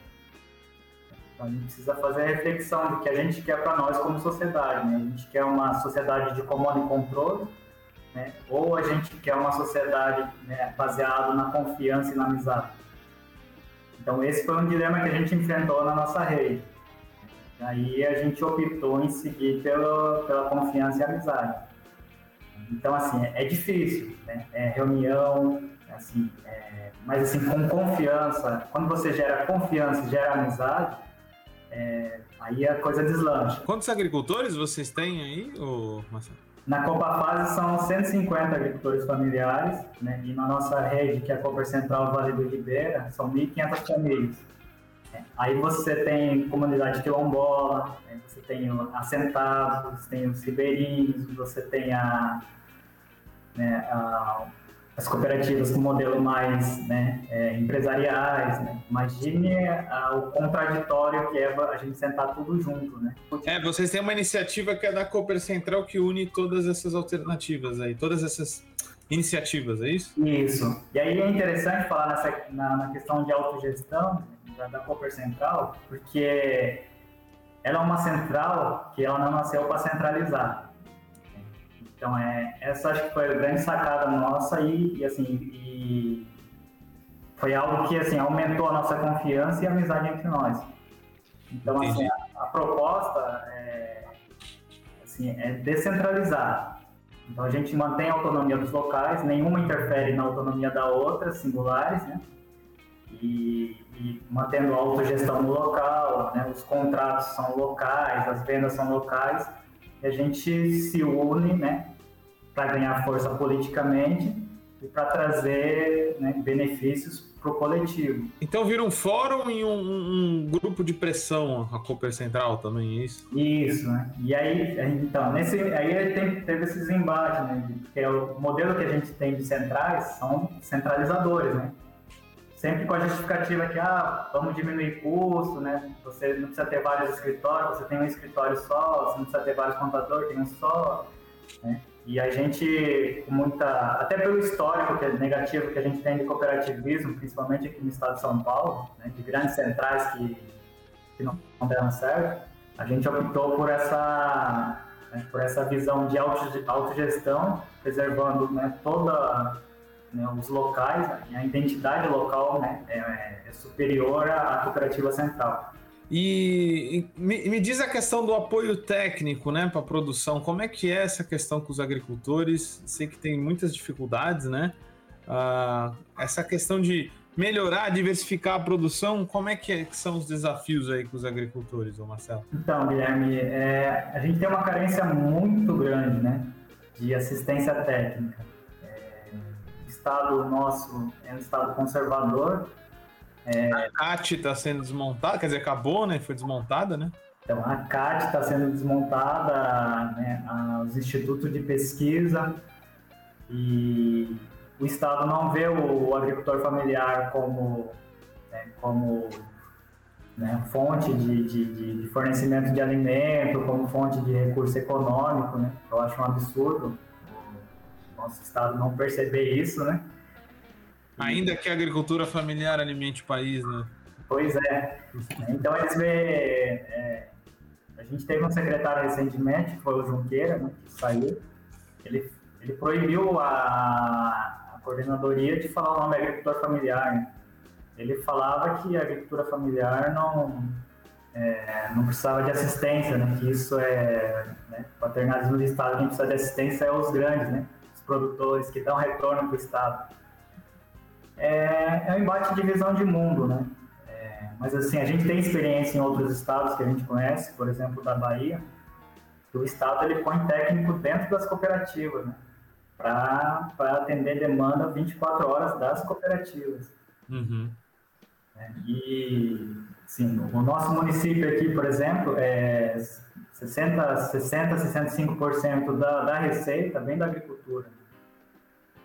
Então a gente precisa fazer a reflexão do que a gente quer para nós como sociedade. Né? A gente quer uma sociedade de comando e controle, né? ou a gente quer uma sociedade né, baseada na confiança e na amizade. Então esse foi um dilema que a gente enfrentou na nossa rede. Aí a gente optou em seguir pela, pela confiança e amizade. Então assim é, difícil, né? É reunião, assim, é, mas assim com confiança. Quando você gera confiança, e gera amizade é, aí a coisa deslancha. Quantos agricultores vocês têm aí, Marcelo? Na Copa Fase são 150 agricultores familiares, né? e na nossa rede, que é a Copa Central Vale do Ribeira, são 1.500 famílias. Aí você tem comunidade quilombola, né? você tem assentados, você tem os ribeirinhos, você tem a, né, a as cooperativas com modelo mais né, é, empresariais. Né? Imagine a, o contraditório que é a gente sentar tudo junto. Né? É, vocês têm uma iniciativa que é da Cooper Central que une todas essas alternativas aí, todas essas iniciativas, é isso? Isso. E aí é interessante falar nessa, na, na questão de autogestão da, da Cooper Central, porque ela é uma central que ela não nasceu para centralizar então, é, essa acho que foi a grande sacada nossa e, e assim, e foi algo que assim, aumentou a nossa confiança e a amizade entre nós. Então, assim, a, a, proposta é, assim, é descentralizar. Então, a gente mantém a autonomia dos locais, nenhuma interfere na autonomia da outra, singulares, né? E, e mantendo a autogestão no local, né? os contratos são locais, as vendas são locais, e a gente se une, né, para ganhar força politicamente e para trazer né, benefícios para o coletivo. Então vira um fórum e um, um, grupo de pressão a Cooper Central também, é isso? Isso, né? E aí, então, nesse, aí tem, teve esses embates, né? Porque o modelo que a gente tem de centrais são centralizadores, né? Sempre com a justificativa que, ah, vamos diminuir custo, né? Você não precisa ter vários escritórios, você tem um escritório só, você não precisa ter vários contadores, tem um só, né? E a gente, com muita, até pelo histórico que é negativo que a gente tem de cooperativismo, principalmente aqui no estado de São Paulo, né, de grandes centrais que, que não, deram certo, a gente optou por essa, né, por essa visão de autogestão, preservando né, toda né, os locais, a identidade local né, é, é superior à cooperativa central. E, me, me, diz a questão do apoio técnico, né, para a produção. Como é que é essa questão com os agricultores? Sei que tem muitas dificuldades, né? Ah, essa questão de melhorar, diversificar a produção, como é que, é, que são os desafios aí com os agricultores, ô Marcelo? Então, Guilherme, é, a gente tem uma carência muito grande, né, de assistência técnica. Estado nosso é um estado conservador, é... A CAT está sendo desmontada, quer dizer, acabou, né? Foi desmontada, né? Então, a CAT está sendo desmontada, né? os institutos de pesquisa e o Estado não vê o, agricultor familiar como, né, como né, fonte de, de, de, fornecimento de alimento, como fonte de recurso econômico, né? Eu acho um absurdo nosso Estado não perceber isso, né? Ainda que a agricultura familiar alimente o país, né? Pois é. Então eles vê. É, a gente teve um secretário recentemente, que foi o Junqueira, né, que saiu. Ele, ele proibiu a, a coordenadoria de falar o nome agricultor familiar. Né? Ele falava que a agricultura familiar não, é, não precisava de assistência, né? Que isso é né, paternalismo do Estado, quem precisa de assistência é os grandes, né? Produtores que dão retorno para o Estado é, é um embate de visão de mundo, né? É, mas assim, a gente tem experiência em outros estados que a gente conhece, por exemplo, da Bahia, que o estado ele põe técnico dentro das cooperativas, né? Para atender demanda 24 horas das cooperativas. Uhum. É, e, sim, o nosso município aqui, por exemplo, é 60, 60 65% da, da receita vem da agricultura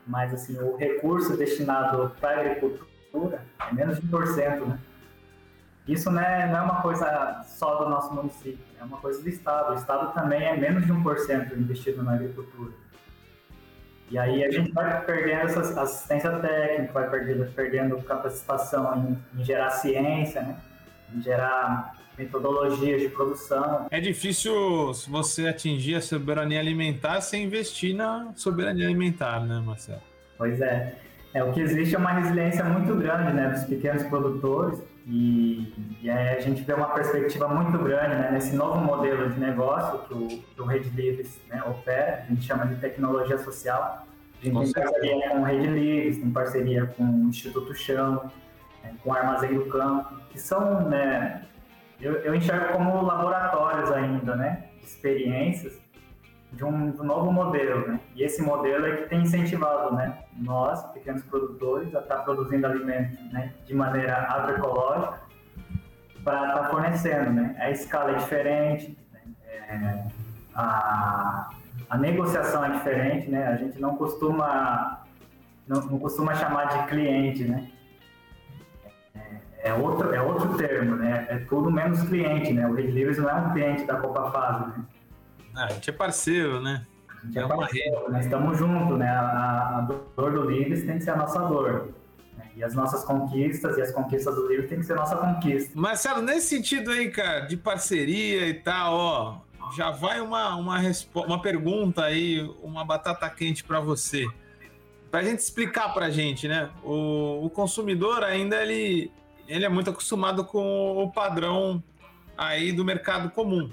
mas assim, o recurso destinado para a agricultura é menos de 1%, né? Isso não é, não é uma coisa só do nosso município, é uma coisa do Estado. O Estado também é menos de 1% investido na agricultura. E aí a gente vai perdendo essa assistência técnica, vai perdendo, perdendo capacitação em, em gerar ciência, né? em gerar metodologias de produção. É difícil você atingir a soberania alimentar sem investir na soberania alimentar, né, Marcelo? Pois é. É, o que existe é uma resiliência muito grande né, dos pequenos produtores e, e a gente vê uma perspectiva muito grande né, nesse novo modelo de negócio que o, que o Rede Livres né, opera, a gente chama de tecnologia social. A gente tem parceria com o Rede Livres, tem parceria com o Instituto Chão, né, com o Armazém do Campo, que são né, eu, eu enxergo como laboratórios ainda, né? Experiências de um, novo modelo, né? E esse modelo é que tem incentivado, né? Nós, pequenos produtores, a estar tá produzindo alimentos, né? De maneira agroecológica para estar tá fornecendo, né? A escala é diferente, né? é, a, a negociação é diferente, né? A gente não costuma não, não costuma chamar de cliente, né? É, outro, é outro termo, né? É tudo menos cliente, né? O Red Livres não é um cliente da Copa Fase, né? Ah, a gente é parceiro, né? A gente é, é parceiro, nós estamos juntos, né? A, a, dor do Livres tem que ser a nossa dor. Né? E as nossas conquistas e as conquistas do livro tem que ser a nossa conquista. Marcelo, nesse sentido aí, cara, de parceria e tal, ó, já vai uma, uma, uma pergunta aí, uma batata quente para você. Para a gente explicar para a gente, né? O, o consumidor ainda ele, ele é muito acostumado com o padrão aí do mercado comum.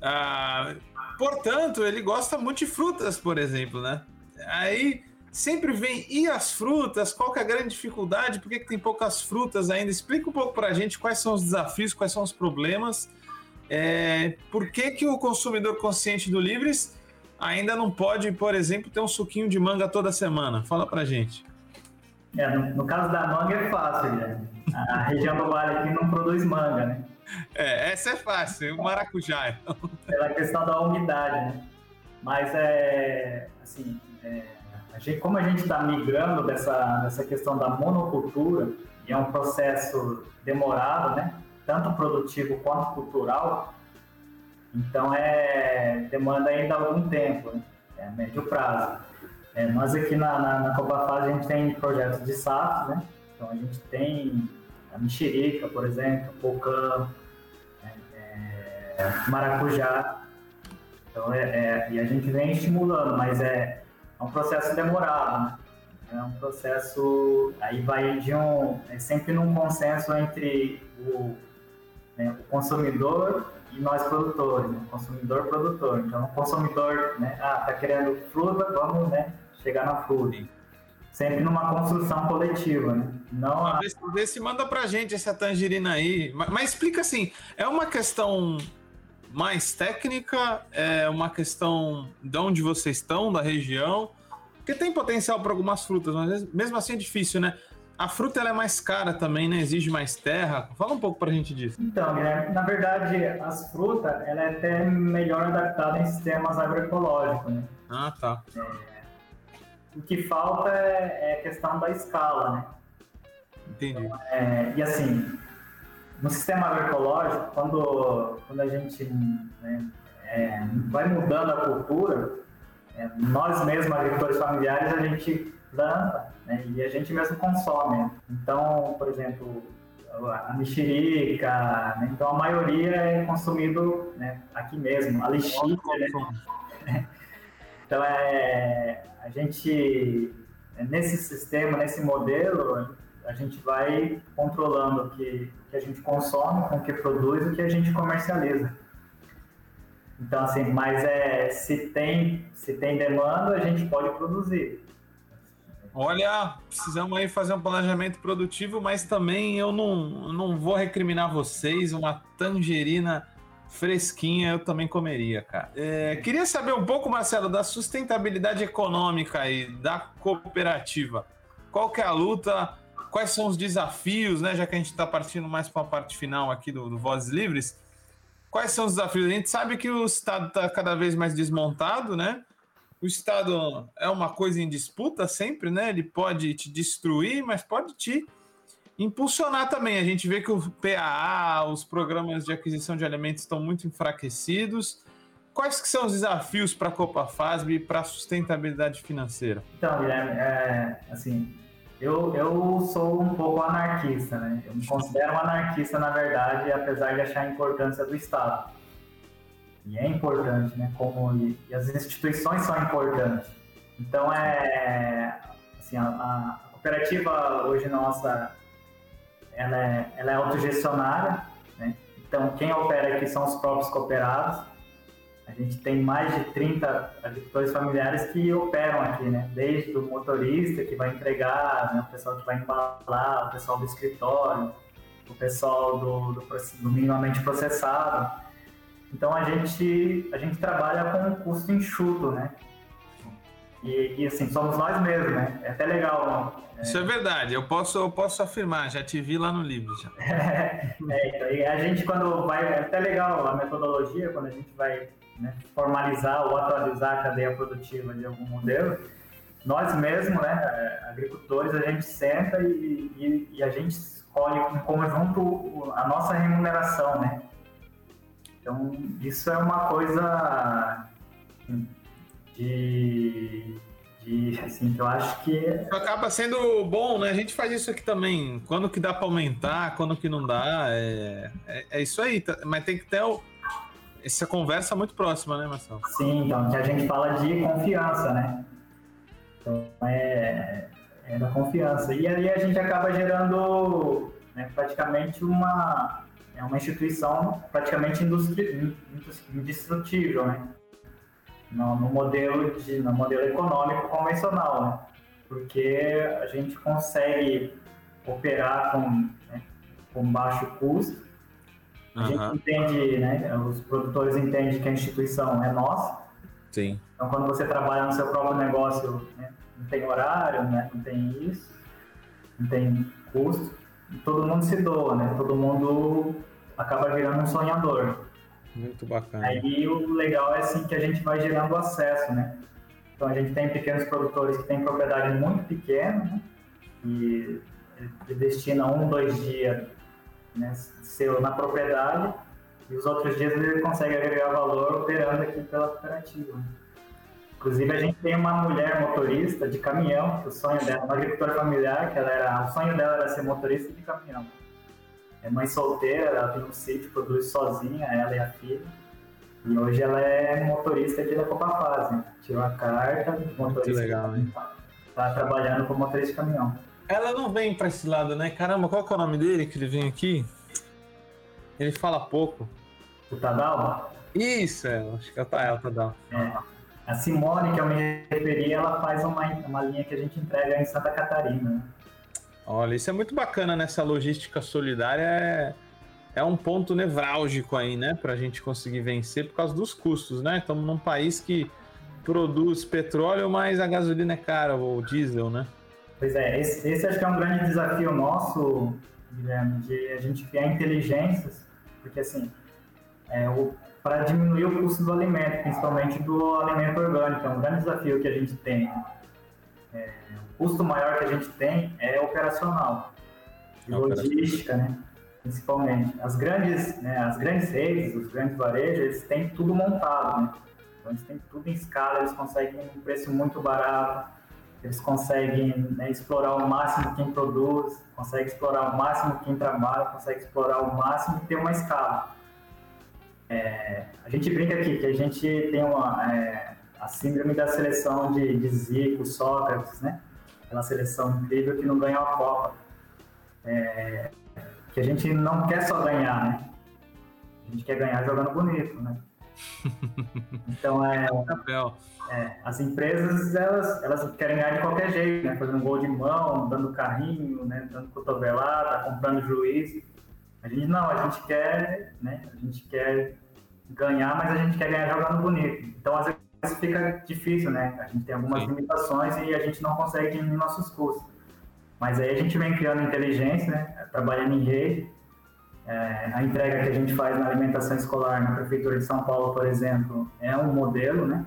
Ah, portanto, ele gosta muito de frutas, por exemplo, né? Aí sempre vem, e as frutas? Qual que é a grande dificuldade? Por que, que tem poucas frutas ainda? Explica um pouco para a gente quais são os desafios, quais são os problemas é, por que, que o consumidor consciente do Livres ainda não pode, por exemplo, ter um suquinho de manga toda semana? Fala pra gente. É, no, no, caso da manga é fácil, né? A região do Vale aqui não produz manga, né? É, essa é fácil, o maracujá. Pela questão da umidade, né? Mas é assim, é, a gente, como a gente está migrando dessa, dessa questão da monocultura, e é um processo demorado, né? tanto produtivo quanto cultural, então é demanda ainda algum tempo, né? é médio prazo. É, nós aqui na, na, na a gente tem projetos de SAF, né? Então a gente tem a mexerica, por exemplo, pocã, é, é, maracujá. Então é, é, e a gente vem estimulando, mas é, é um processo demorado, né? É um processo aí vai de um é sempre num consenso entre o né, o consumidor e nós produtores, né, consumidor produtor. Então, o consumidor, né, ah, tá querendo fruta, vamos, né, chegar na fruta. Sempre numa construção coletiva, né? Não a... vê, se manda pra gente essa tangerina aí. Mas, mas, explica assim, é uma questão mais técnica, é uma questão de onde vocês estão, da região, porque tem potencial para algumas frutas, mas mesmo assim é difícil, né? A fruta ela é mais cara também, né? Exige mais terra. Fala um pouco pra gente disso. Então, Guilherme, na verdade, as frutas ela é até melhor adaptada em sistemas agroecológicos, né? Ah, tá. É, o que falta é, é, a questão da escala, né? Entendi. Então, é, e assim, no sistema agroecológico, quando, quando a gente né, é, vai mudando a cultura, é, nós mesmos, agricultores familiares, a gente planta né, e a gente mesmo consome. Então, por exemplo, a mexerica, né, então a maioria é consumido né, aqui mesmo, a lixia, né? Então, é, a gente, nesse sistema, nesse modelo, a gente vai controlando o que, que a gente consome, com o que produz e o que a gente comercializa. Então, assim, mas é, se, tem, se tem demanda, a gente pode produzir. Olha, precisamos aí fazer um planejamento produtivo, mas também eu não, não vou recriminar vocês. Uma tangerina fresquinha eu também comeria, cara. É, queria saber um pouco, Marcelo, da sustentabilidade econômica aí da cooperativa. Qual que é a luta? Quais são os desafios, né? Já que a gente está partindo mais para a parte final aqui do, do Vozes Livres. Quais são os desafios? A gente sabe que o Estado está cada vez mais desmontado, né? o Estado é uma coisa em disputa sempre, né? Ele pode te destruir, mas pode te impulsionar também. A gente vê que o PAA, os programas de aquisição de alimentos estão muito enfraquecidos. Quais que são os desafios para a Copa FASB e para a sustentabilidade financeira? Então, Guilherme, é, assim, eu, eu sou um pouco anarquista, né? Eu me considero um anarquista, na verdade, apesar de achar a importância do Estado e é importante, né? Como e, e as instituições são importantes. Então é assim a, a, cooperativa hoje nossa ela é, ela é autogestionária, né? Então quem opera aqui são os próprios cooperados. A gente tem mais de 30 agricultores familiares que operam aqui, né? Desde o motorista que vai entregar, né? o pessoal que vai embalar, o pessoal do escritório, o pessoal do, do, do minimamente processado. Então a gente, a gente trabalha com um custo enxuto, né? E, e, assim, somos nós mesmos, né? É até legal. É... Isso é verdade, eu posso, eu posso afirmar, já te vi lá no livro. Já. é, então, e a gente quando vai, é até legal a metodologia, quando a gente vai né, formalizar ou atualizar a cadeia produtiva de algum modelo, nós mesmos, né, agricultores, a gente senta e, e, e a gente escolhe em conjunto a nossa remuneração, né? Então, isso é uma coisa de, de assim, que eu acho que... Isso acaba sendo bom, né? A gente faz isso aqui também. Quando que dá para aumentar, quando que não dá, é, é, é, isso aí. Mas tem que ter o, essa conversa muito próxima, né, Marcelo? Sim, então, que a gente fala de confiança, né? Então, é, é da confiança. E aí a gente acaba gerando né, praticamente uma, é uma instituição praticamente indestrutível, né? No, no, modelo de, no modelo econômico convencional, né? Porque a gente consegue operar com, né, com baixo custo. A uhum. gente entende, né? Os produtores entendem que a instituição é nossa. Sim. Então, quando você trabalha no seu próprio negócio, né, não tem horário, né, não tem isso, não tem custo, todo mundo se doa, né? Todo mundo acaba virando um sonhador. Muito bacana. Aí o legal é assim que a gente vai gerando acesso, né? Então a gente tem pequenos produtores que têm propriedade muito pequena né? e destina um, dois dias né, seu na propriedade e os outros dias ele consegue agregar valor operando aqui pela cooperativa. Inclusive a gente tem uma mulher motorista de caminhão, que o sonho dela, uma agricultora familiar, que ela era, o sonho dela era ser motorista de caminhão é mãe solteira, ela tem um sítio, produz sozinha, ela e a filha. E hoje ela é motorista aqui da Copa Fase. Tirou a carta, motorista. Que legal, hein? Tá trabalhando como motorista de caminhão. Ela não vem pra esse lado, né? Caramba, qual que é o nome dele que ele vem aqui? Ele fala pouco. O Tadal? Isso, é, acho que é o Tadal. É. A Simone, que eu me referi, ela faz uma, uma linha que a gente entrega em Santa Catarina. Né? Olha, isso é muito bacana nessa logística solidária. É, é um ponto nevrálgico aí, né? Para a gente conseguir vencer por causa dos custos, né? Estamos num país que produz petróleo, mas a gasolina é cara, ou diesel, né? Pois é, esse, esse acho que é um grande desafio nosso, Guilherme, de a gente criar inteligências, porque assim, é, para diminuir o custo do alimento, principalmente do alimento orgânico, é um grande desafio que a gente tem. É, custo maior que a gente tem é operacional e é logística, né? Principalmente. As grandes, né, as grandes redes, os grandes varejos, eles têm tudo montado, né? Então eles têm tudo em escala, eles conseguem um preço muito barato, eles conseguem né, explorar ao máximo quem produz, conseguem explorar ao máximo quem trabalha, conseguem explorar ao máximo e ter uma escala. É, a gente brinca aqui que a gente tem uma, é, a síndrome da seleção de, de Zico, Sócrates, né? Aquela seleção incrível que não ganhou a Copa. É, que a gente não quer só ganhar, né? A gente quer ganhar jogando bonito, né? Então é, é, as empresas elas, elas querem ganhar de qualquer jeito, né? Fazendo gol de mão, dando carrinho, né? Dando cotovelada, comprando juiz. A gente não, a gente quer, né? A gente quer ganhar, mas a gente quer ganhar jogando bonito. Então às fica difícil, né? A gente tem algumas Sim. limitações e a gente não consegue diminuir nossos custos. Mas aí a gente vem criando inteligência, né? Trabalhando em rede. É, a entrega que a gente faz na alimentação escolar na Prefeitura de São Paulo, por exemplo, é um modelo, né?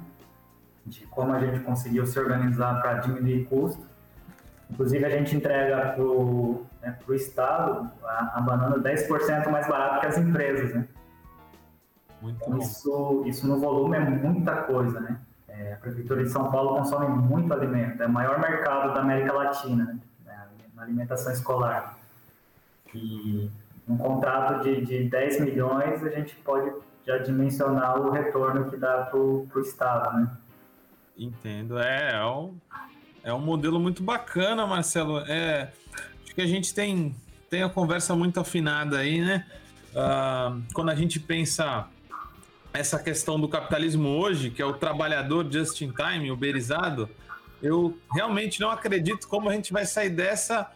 De como a gente conseguiu se organizar para diminuir custo. Inclusive, a gente entrega para o né, Estado a, a banana 10% mais barato que as empresas, né? Muito então, isso, isso no volume é muita coisa, né? É, a Prefeitura de São Paulo consome muito alimento, é o maior mercado da América Latina, né? na alimentação escolar. E um contrato de, de 10 milhões, a gente pode já dimensionar o retorno que dá para o Estado, né? Entendo, é, é um, é um modelo muito bacana, Marcelo. É, acho que a gente tem, tem a conversa muito afinada aí, né? Uh, quando a gente pensa essa questão do capitalismo hoje, que é o trabalhador just in time, uberizado, eu realmente não acredito como a gente vai sair dessa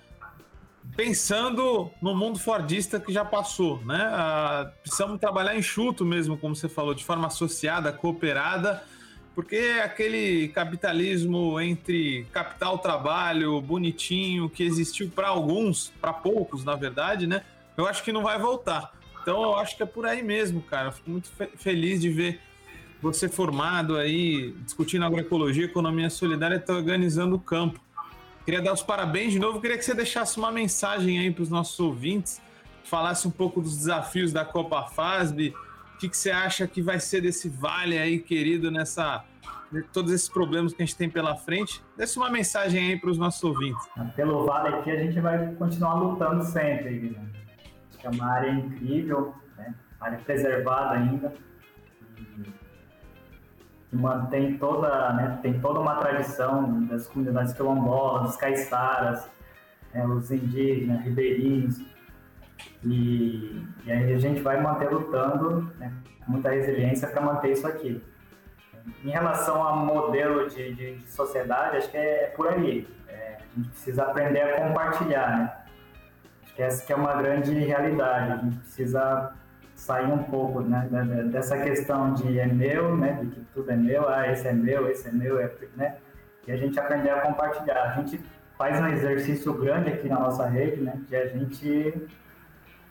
pensando no mundo fordista que já passou, né? Ah, precisamos trabalhar enxuto mesmo, como você falou, de forma associada, cooperada, porque aquele capitalismo entre capital trabalho bonitinho que existiu para alguns, para poucos, na verdade, né? Eu acho que não vai voltar. Então eu acho que é por aí mesmo, cara. Fico muito fe feliz de ver você formado aí, discutindo agroecologia, economia solidária, está organizando o campo. Queria dar os parabéns de novo. Queria que você deixasse uma mensagem aí para os nossos ouvintes, falasse um pouco dos desafios da Copa FASB. O que, que você acha que vai ser desse vale aí, querido, nessa todos esses problemas que a gente tem pela frente. Deixe uma mensagem aí para os nossos ouvintes. Pelo Vale aqui, a gente vai continuar lutando sempre. Né? Que é uma área incrível, né? área preservada ainda que mantém toda, né, tem toda uma tradição das comunidades quilombolas, os caiçaras, né, os indígenas, ribeirinhos, e, e, aí a gente vai manter lutando né, com muita resiliência para manter isso aqui. Em relação ao modelo de, de, de sociedade, acho que é, é por aí. É, a gente precisa aprender a compartilhar, né? Que essa que é uma grande realidade. A gente precisa sair um pouco né, dessa questão de é meu, né, de que tudo é meu, ah, esse é meu, esse é meu, é, né, e a gente aprender a compartilhar. A gente faz um exercício grande aqui na nossa rede, né, de a gente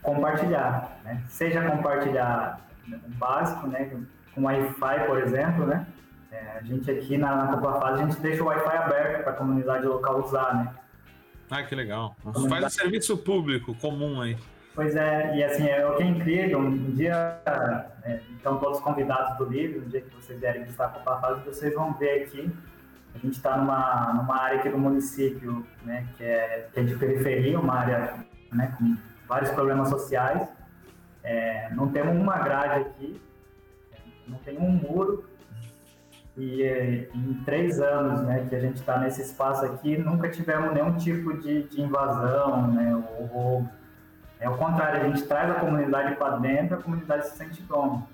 compartilhar, né, seja compartilhar o básico, né, com Wi-Fi, por exemplo, né, é, a gente aqui na, na Copa Faz, a gente deixa o Wi-Fi aberto para a comunidade local usar, né. Ah, que legal. Faz um serviço público comum aí. Pois é, e assim, é o que é incrível, um dia, é, então todos convidados do livro, um dia que vocês vierem visitar a Copa Fase, vocês vão ver aqui, a gente está numa, numa área aqui do município, né, que é, que é de periferia, uma área né, com vários problemas sociais, é, não temos uma grade aqui, não tem um muro, e é, em três anos né, que a gente está nesse espaço aqui, nunca tivemos nenhum tipo de, de invasão né, ou roubo. É o contrário, a gente traz a comunidade para dentro, a comunidade se sente dona.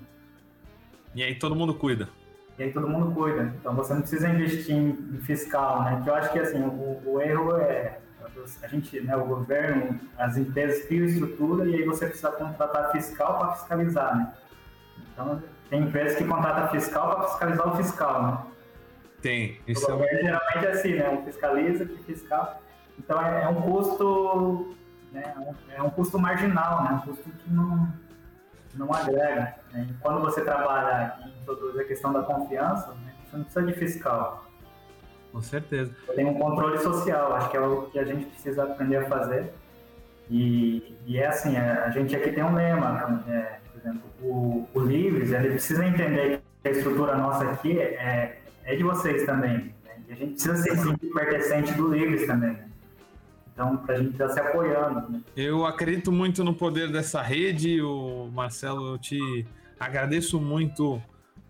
E aí todo mundo cuida. E aí todo mundo cuida. Então você não precisa investir em fiscal, né? Que eu acho que assim, o, o erro é a gente, né, o governo, as empresas criam estrutura e aí você precisa contratar fiscal para fiscalizar, né? Então tem empresas que contratam fiscal para fiscalizar o fiscal, né? Tem. Isso o governo é... geralmente é assim, né? Um fiscaliza que fiscal. Então é, é um custo né, é um custo marginal, né, um custo que não, não agrega. Né? Quando você trabalha e introduz a questão da confiança, né, você não precisa de fiscal. Com certeza. Tem um controle social, acho que é o que a gente precisa aprender a fazer. E, e é assim, é, a gente aqui tem um lema, é, por exemplo, o, o Livres, ele precisa entender que a estrutura nossa aqui é, é de vocês também. Né? E a gente precisa se sentir pertencente do Livres também. Né? Então, para a gente estar tá se apoiando. Né? Eu acredito muito no poder dessa rede, o Marcelo, eu te agradeço muito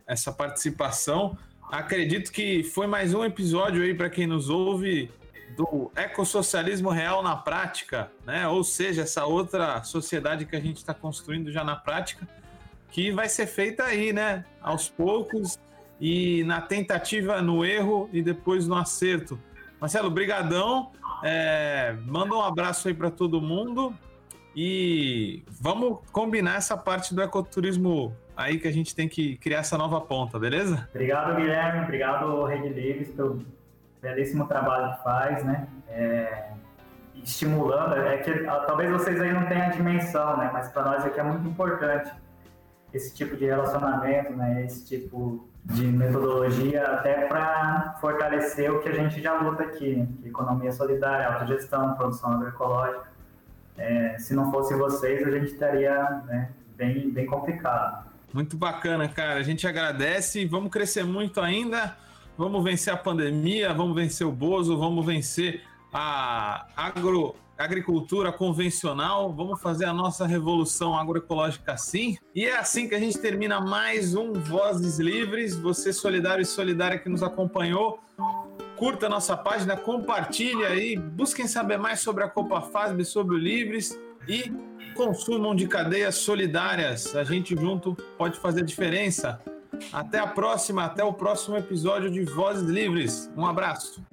essa participação. Acredito que foi mais um episódio aí para quem nos ouve do ecossocialismo real na prática, né? Ou seja, essa outra sociedade que a gente está construindo já na prática, que vai ser feita aí, né? Aos poucos e na tentativa, no erro e depois no acerto. Marcelo, brigadão. É, manda um abraço aí para todo mundo e vamos combinar essa parte do ecoturismo aí que a gente tem que criar essa nova ponta, beleza? Obrigado, Guilherme. Obrigado, Rede Livres, pelo belíssimo trabalho que faz, né? É, estimulando, é que talvez vocês aí não tenham a dimensão, né? Mas para nós aqui é muito importante esse tipo de relacionamento, né? Esse tipo de metodologia até para fortalecer o que a gente já luta aqui, né? economia solidária, autogestão, produção agroecológica. É, se não fosse vocês, a gente estaria né, bem, bem complicado. Muito bacana, cara. A gente agradece. Vamos crescer muito ainda. Vamos vencer a pandemia, vamos vencer o Bozo, vamos vencer a agro agricultura convencional, vamos fazer a nossa revolução agroecológica sim. E é assim que a gente termina mais um Vozes Livres. Você solidário e solidária que nos acompanhou, curta a nossa página, compartilhe aí, busquem saber mais sobre a Copa FASB, sobre o Livres e consumam de cadeias solidárias. A gente junto pode fazer diferença. Até a próxima, até o próximo episódio de Vozes Livres. Um abraço.